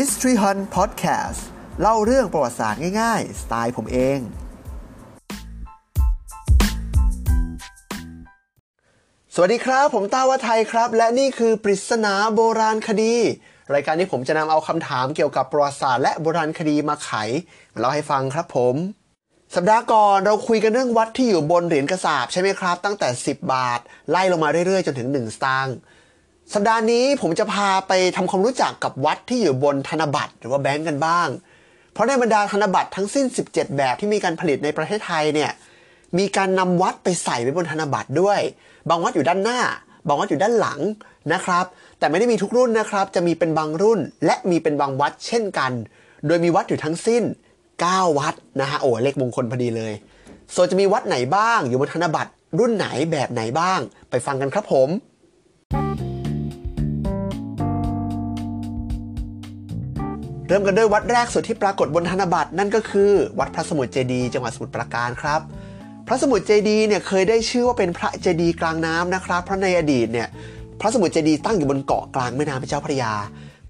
History Hunt Podcast เล่าเรื่องประวัติศาสตร์ง่ายๆ สไตล์ผมเอง สวัสดีครับ ผมต้าวไทยครับ และนี่คือปริศนาโบราณคดี รายการที่ผมจะนำเอาคำถามเกี่ยวกับประวัติศาสตร์และโบราณคดีมาไขมาเล่าให้ฟังครับผมสัปดาห์ก่อนเราคุยกันเรื่องวัดที่อยู่บนเหรียญกระสาบใช่ไหมครับ ตั้งแต่ 10 บาท ไล่ลงมาเรื่อยๆ จนถึง 1 สตางค์ สัปดาห์นี้ผมจะพาไปทำความรู้จักกับวัดที่อยู่บนธนบัตรหรือว่าแบงก์กันบ้าง เพราะในบรรดาธนบัตรทั้งสิ้น 17 แบบที่มีการผลิตในประเทศไทยเนี่ยมีการนำวัดไปใส่ไว้บนธนบัตรด้วย บางวัดอยู่ด้านหน้า บางวัดอยู่ด้านหลังนะครับ แต่ไม่ได้มีทุกรุ่นนะครับ จะมีเป็นบางรุ่น และมีเป็นบางวัดเช่นกัน โดยมีวัดอยู่ทั้งสิ้น 9 วัดนะฮะโอ้เลขมงคลพอดีเลยส่วนจะมีวัดไหนบ้าง อยู่บนธนบัตรรุ่นไหนแบบไหนบ้าง ไปฟังกันครับผม เริ่มกันด้วยวัดแรกสุดที่ปรากฏบนธนบัตรนั่นก็คือ วัดพระสมุทรเจดีย์จังหวัดสมุทรปราการครับ พระสมุทรเจดีย์เนี่ยเคยได้ชื่อว่าเป็นพระเจดีย์กลางน้ำนะครับ เพราะในอดีตเนี่ยพระสมุทรเจดีย์ตั้งอยู่บนเกาะกลางแม่น้ำเจ้าพระยา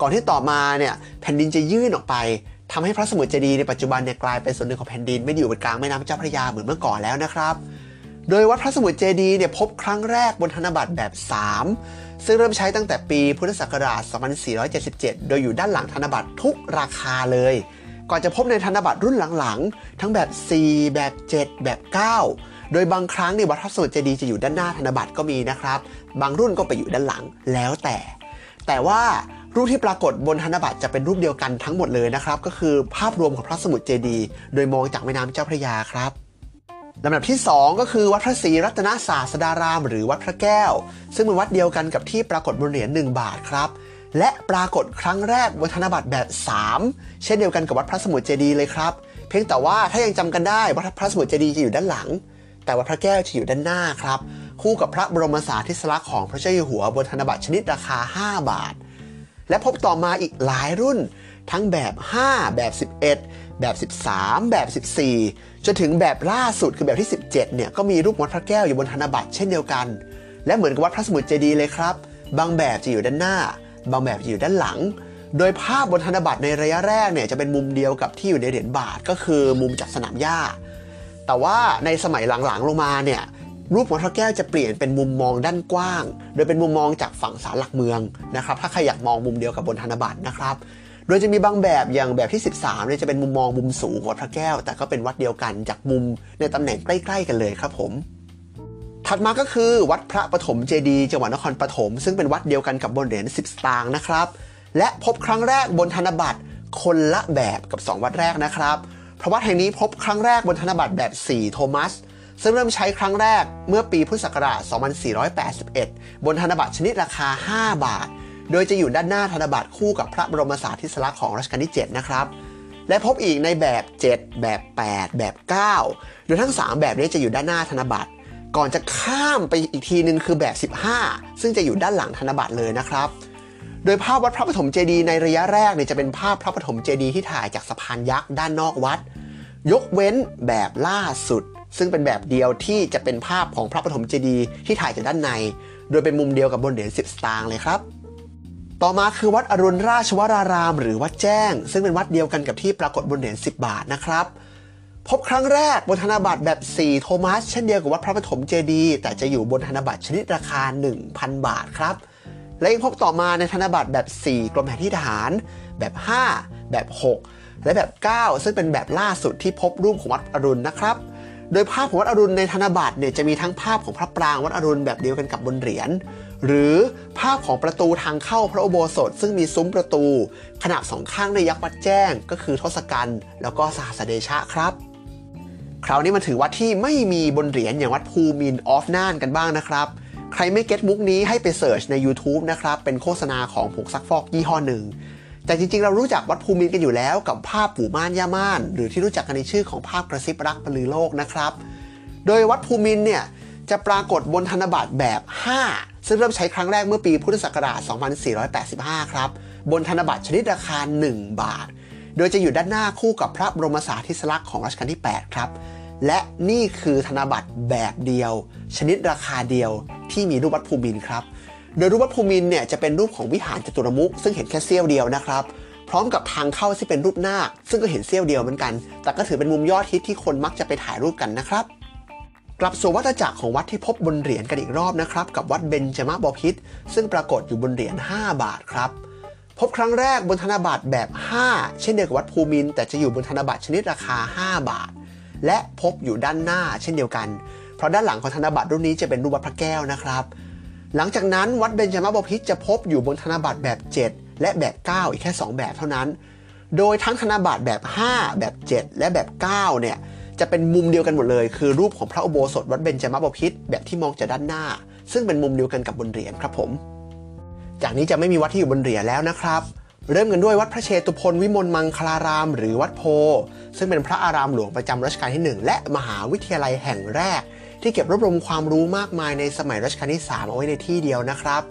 ก่อนที่ต่อมาเนี่ยแผ่นดินจะยื่นออกไปทำให้พระสมุทรเจดีย์ในปัจจุบันเนี่ยกลายเป็นส่วนหนึ่งของแผ่นดินไม่ได้อยู่บนกลางแม่น้ำเจ้าพระยาเหมือนเมื่อก่อนแล้วนะครับ โดยวัดพระสมุทรเจดีย์เนี่ยพบครั้งแรกบนธนบัตรแบบ 3 ซึ่งเริ่มใช้ตั้งแต่ปีพุทธศักราช 2477 โดยอยู่ด้านหลังธนบัตรทุกราคาเลย ก่อนจะพบในธนบัตรรุ่นหลังๆ ทั้งแบบ 4 แบบ 7 แบบ 9 โดยบางครั้งเนี่ยวัดพระสมุทรเจดีย์จะอยู่ด้านหน้าธนบัตรก็มีนะครับ บางรุ่นก็ไปอยู่ด้านหลังแล้วแต่ แต่ว่ารูปที่ปรากฏบนธนบัตรจะเป็นรูปเดียวกันทั้งหมดเลยนะครับ ก็คือภาพรวมของพระสมุทรเจดีย์โดยมองจากแม่น้ำเจ้าพระยาครับ ลำดับที่ 2 ก็คือวัดพระศรีรัตนศาสดาราม หรือวัดพระแก้ว ซึ่งเป็นวัดเดียวกันกับที่ปรากฏบนเหรียญ1บาทครับ และปรากฏครั้งแรกบนธนบัตรแบบ 3 เช่นเดียวกันกับวัดพระสมุทรเจดีย์เลยครับ เพียงแต่ว่าถ้ายังจำกันได้วัดพระสมุทรเจดีย์จะอยู่ด้านหลัง แต่วัดพระแก้วจะอยู่ด้านหน้าครับ คู่กับพระบรมสารีริสลักษณ์ของพระเจ้าอยู่หัวบนธนบัตรชนิดราคา 5 บาท และพบต่อมาอีกหลายรุ่น ทั้งแบบ 5 แบบ 11 แบบ 13 แบบ 14 จนถึงแบบล่าสุดคือแบบที่ 17 เนี่ยก็มีรูปวัดพระแก้วอยู่บนธนบัตรเช่นเดียวกัน และเหมือนกับวัดพระสมุทรเจดีย์เลยครับ บางแบบจะอยู่ด้านหน้า บางแบบจะอยู่ด้านหลัง โดยภาพบนธนบัตรในระยะแรกเนี่ยจะเป็นมุมเดียวกับที่อยู่ในเหรียญบาทก็คือมุมจากสนามหญ้า แต่ว่าในสมัยหลังๆลงมาเนี่ยรูปวัดพระแก้วจะเปลี่ยนเป็นมุมมองด้านกว้าง โดยเป็นมุมมองจากฝั่งศาลหลักเมืองนะครับ ถ้าใครอยากมองมุมเดียวกับบนธนบัตรนะครับ โดยจะมีบางแบบอย่างแบบที่ 13เนี่ยจะเป็นมุมมองมุมสูงของวัดพระแก้ว แต่ก็เป็นวัดเดียวกันจากมุมในตำแหน่งใกล้ ๆ กันเลยครับผมถัดมาก็คือวัดพระปฐมเจดีย์จังหวัดนครปฐมซึ่งเป็นวัดเดียวกันกับบนเหรียญ10สตางค์นะครับและพบครั้งแรกบนธนบัตรคนละแบบกับ 2 วัดแรกนะครับเพราะวัดแห่งนี้พบครั้งแรกบนธนบัตรแบบ 4 โทมัสซึ่งเริ่มใช้ครั้งแรกเมื่อปีพุทธศักราช 2481 บนธนบัตรชนิดราคา 5 บาท โดยจะอยู่ด้านหน้าธนบัตรคู่กับพระบรมสารีริลักษณ์ของรัชกาลที่ 7 นะครับ และพบอีกในแบบ 7 แบบ 8 แบบ 9 โดยทั้ง 3 แบบนี้จะอยู่ด้านหน้าธนบัตร ก่อนจะข้ามไปอีกทีนึงคือแบบ 15 ซึ่งจะอยู่ด้านหลังธนบัตรเลยนะครับ โดยภาพวัดพระปฐมเจดีย์ในระยะแรกเนี่ยจะเป็นภาพพระปฐมเจดีย์ที่ถ่ายจากสะพานยักษ์ด้านนอกวัด ยกเว้นแบบล่าสุด ซึ่งเป็นแบบเดียวที่จะเป็นภาพของพระปฐมเจดีย์ที่ถ่ายจากด้านใน โดยเป็นมุมเดียวกับบนเหรียญ10 สตางค์เลยครับ ต่อมาคือวัดอรุณราชวราราม หรือวัดแจ้ง ซึ่งเป็นวัดเดียวกันกับที่ปรากฏบนเหรียญ10 บาทนะครับ พบครั้งแรกบนธนบัตรแบบ 4 โทมัส เช่นเดียวกับวัดพระปฐมเจดีย์แต่จะอยู่บนธนบัตรชนิดราคา 1,000 บาทครับ และยังพบต่อมาในธนบัตรแบบ 4 กรมแผนที่ทหาร แบบ 5 แบบ 6 และแบบ 9 ซึ่งเป็นแบบล่าสุดที่พบรูปของวัดอรุณนะครับ โดยภาพของวัดอรุณในธนบัตรเนี่ยจะมีทั้งภาพของพระปรางวัดอรุณแบบเดียวกันกับบนเหรียญ หรือภาพของประตูทางเข้าพระอุโบสถ ซึ่งมีซุ้มประตู ขนาดสองข้างในยักษ์วัดแจ้ง ก็คือทศกัณฐ์แล้วก็สหัสเดชะครับ คราวนี้มาถือวัดที่ไม่มีบนเหรียญอย่างวัดภูมินออฟน่านกันบ้างนะครับใครไม่เก็ตมุกนี้ให้ไปเสิร์ชใน YouTube นะครับ เป็นโฆษณาของผงซักฟอกยี่ห้อหนึ่ง แต่จริงๆ เรารู้จักวัดภูมินกันอยู่แล้วกับภาพปู่ม่านย่าม่าน หรือที่รู้จักกันในชื่อของภาพกระซิบรักบรรลือโลกนะครับ โดยวัดภูมินเนี่ยจะปรากฏบนธนบัตรแบบ 5 ซึ่งเริ่มใช้ครั้งแรกเมื่อปีพุทธศักราช 2485 ครับ บนธนบัตรชนิดราคา 1 บาท โดยจะอยู่ด้านหน้าคู่กับพระบรมสารีริสลักษณ์ของรัชกาลที่ 8 ครับ และนี่คือธนบัตรแบบเดียว ชนิดราคาเดียวที่มีรูปวัดภูมินครับ โดยรูปวัดภูมินเนี่ยจะเป็นรูปของวิหารจตุรมุขซึ่งเห็นแค่เสี้ยวเดียวนะครับ พร้อมกับทางเข้าที่เป็นรูปนาคซึ่งก็เห็นเสี้ยวเดียวเหมือนกัน แต่ก็ถือเป็นมุมยอดฮิตที่คนมักจะไปถ่ายรูปกันนะครับ กลับสู่วัฏจักรของวัดที่พบบนเหรียญกันอีกรอบนะครับกับวัดเบญจมบพิตรซึ่งปรากฏอยู่บนเหรียญ5 บาทครับพบครั้งแรกบนธนบัตรแบบ 5 เช่นเดียวกับวัดภูมิน แต่จะอยู่บนธนบัตรชนิดราคา 5 บาท และพบอยู่ด้านหน้าเช่นเดียวกัน เพราะด้านหลังของธนบัตรรุ่นนี้จะเป็นรูปวัดพระแก้วนะครับ หลังจากนั้นวัดเบญจมบพิตรจะพบอยู่บนธนบัตรแบบ 7 และแบบ 9 อีกแค่ 2 แบบเท่านั้น โดยทั้งธนบัตรแบบ 5 แบบ 7 และแบบ 9 เนี่ยจะเป็นมุมเดียวกันหมดเลย คือรูปของพระอุโบสถวัดเบญจมบพิตรแบบที่มองจากด้านหน้า ซึ่งเป็นมุมเดียวกันกับบนเหรียญครับผม จากนี้จะไม่มีวัดที่อยู่บนเหรียญแล้วนะครับ เริ่มกันด้วยวัดพระเชตุพนวิมลมังคลาราม หรือวัดโพ ซึ่งเป็นพระอารามหลวงประจำรัชกาลที่ 1 และมหาวิทยาลัยแห่งแรก ที่เก็บรวบรวมความรู้มากมายในสมัยรัชกาลที่ 3 เอาไว้ในที่เดียวนะครับ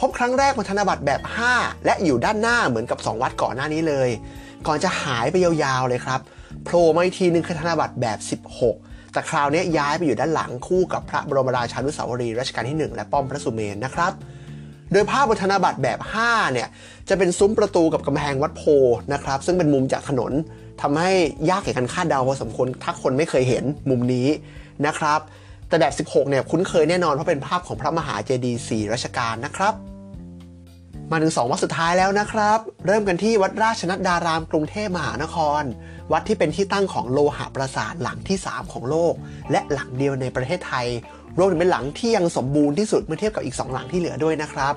พบครั้งแรกบนธนบัตรแบบ 5 และอยู่ด้านหน้าเหมือนกับ 2 วัดก่อนหน้านี้เลย ก่อนจะหายไปยาวๆเลยครับโผล่มาอีกทีนึงคือธนบัตรแบบ 16 แต่คราวนี้ย้ายไปอยู่ด้านหลังคู่กับพระบรมราชานุสาวรีย์รัชกาลที่ 1 และป้อมพระสุเมนนะครับโดยภาพบนธนบัตรแบบ 5 เนี่ย จะเป็นซุ้มประตูกับกำแพงวัดโพนะครับ ซึ่งเป็นมุมจากถนน ทำให้ยากแก่การคาดเดาพอสมควรถ้าคนไม่เคยเห็นมุมนี้นะครับ แต่แบบ 16 เนี่ยคุ้นเคยแน่นอนเพราะเป็นภาพของพระมหาเจดีย์4รัชกาลนะครับ มาถึง 2 วัดสุดท้ายแล้วนะครับ เริ่มกันที่วัดราชนัดดารามกรุงเทพมหานคร วัดที่เป็นที่ตั้งของโลหะปราสาทหลังที่ 3 ของโลก และหลังเดียวในประเทศไทย รวมถึงเป็นหลังที่ยังสมบูรณ์ที่สุดเมื่อเทียบกับอีก 2 หลังที่เหลือด้วยนะครับ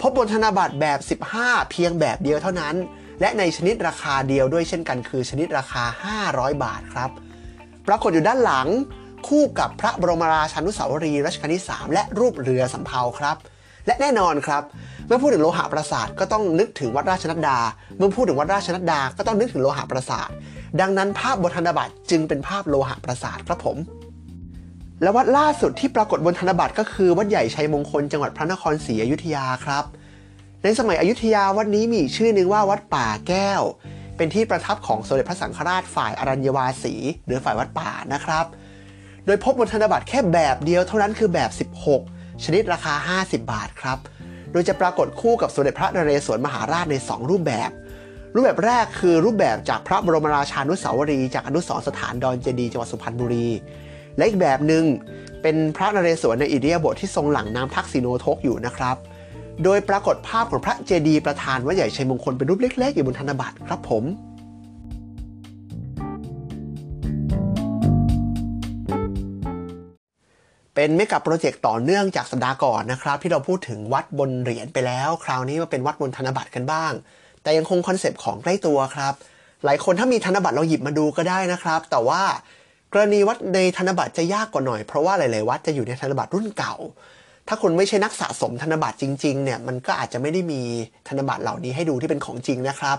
พบบนธนบัตรแบบ 15 เพียงแบบเดียวเท่านั้น และในชนิดราคาเดียวด้วยเช่นกันคือชนิดราคา 500 บาทครับ ปรากฏอยู่ด้านหลังคู่กับพระบรมราชานุสาวรีย์รัชกาลที่ 3 และรูปเรือสำเภาครับ และแน่นอนครับเมื่อพูดถึงโลหะปราสาทก็ต้องนึกถึงวัดราชนัดดา เมื่อพูดถึงวัดราชนัดดาก็ต้องนึกถึงโลหะปราสาท ดังนั้นภาพบนธนบัตรจึงเป็นภาพโลหะปราสาทครับผมและวัดล่าสุดที่ปรากฏบนธนบัตรก็คือวัดใหญ่ชัยมงคลจังหวัดพระนครศรีอยุธยาครับ ในสมัยอยุธยาวัดนี้มีชื่อหนึ่งว่าวัดป่าแก้ว เป็นที่ประทับของสมเด็จพระสังฆราชฝ่ายอรัญญวาสี หรือฝ่ายวัดป่านะครับ โดยพบบนธนบัตรแค่แบบเดียวเท่านั้นคือแบบ 16 ชนิดราคา 50 บาทครับ โดยจะปรากฏคู่กับสมเด็จพระนเรศวรมหาราชใน 2 รูปแบบ รูปแบบแรกคือรูปแบบจากพระบรมราชานุสาวรีย์จากอนุสรณ์สถานดอนเจดีย์จังหวัดสุพรรณบุรี และอีกแบบหนึ่งเป็นพระนเรศวรในอิริยบทที่ทรงหลังน้ำทักษิโนทกอยู่นะครับ โดยปรากฏภาพของพระเจดีย์ประธานวัดใหญ่ชัยมงคลเป็นรูปเล็กๆอยู่บนธนบัตรครับผมเป็นเมกะโปรเจกต์ต่อเนื่องจากสัปดาห์ก่อนนะครับ ที่เราพูดถึงวัดบนเหรียญไปแล้ว คราวนี้มาเป็นวัดบนธนบัตรกันบ้าง แต่ยังคงคอนเซปต์ของใกล้ตัวครับ หลายคนถ้ามีธนบัตรเราหยิบมาดูก็ได้นะครับ แต่ว่ากรณีวัดในธนบัตรจะยากกว่าหน่อยเพราะว่าหลาย ๆ วัดจะอยู่ในธนบัตรรุ่นเก่า ถ้าคุณไม่ใช่นักสะสมธนบัตรจริงๆเนี่ยมันก็อาจจะไม่ได้มีธนบัตรเหล่านี้ให้ดูที่เป็นของจริงนะครับ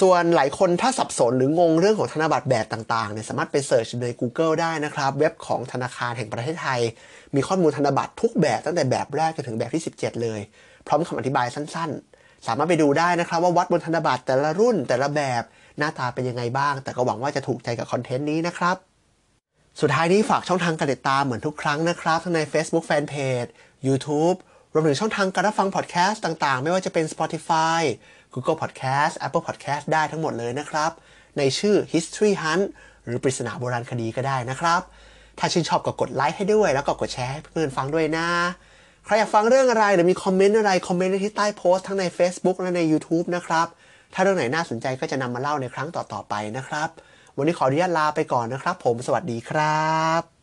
ส่วนหลายคนถ้าสับสนหรืองงเรื่องของธนบัตรแบบต่างๆเนี่ยสามารถไปเสิร์ชใน Google ได้นะครับ เว็บของธนาคารแห่งประเทศไทย มีข้อมูลธนบัตรทุกแบบตั้งแต่แบบแรกจนถึงแบบที่ 17 เลย พร้อมคำอธิบายสั้นๆ สามารถไปดูได้นะครับ ว่าวัดบนธนบัตรแต่ละรุ่นแต่ละแบบหน้าตาเป็นยังไงบ้าง แต่ก็หวังว่าจะถูกใจกับคอนเทนต์นี้นะครับ สุดท้ายนี้ฝากช่องทางการติดตามเหมือนทุกครั้งนะครับ ทั้งใน Facebook Fanpage YouTube รวมถึงช่องทางการรับฟังพอดแคสต์ต่างๆ ไม่ว่าจะเป็น Spotify Google Podcast Apple Podcast ได้ทั้งหมดเลยนะครับ ในชื่อ History Hunt หรือปริศนาโบราณคดีก็ได้นะครับ ถ้าชื่นชอบก็กดไลค์ให้ด้วย แล้วก็กดแชร์ให้เพื่อนๆฟังด้วยนะ ใครอยากฟังเรื่องอะไรหรือมีคอมเมนต์อะไร คอมเมนต์ได้ที่ใต้โพสต์ทั้งใน Facebook และใน YouTube นะครับ ถ้าเรื่องไหนน่าสนใจก็จะนำมาเล่าในครั้งต่อๆไปนะครับ วันนี้ขออนุญาตลาไปก่อนนะครับ ผมสวัสดีครับ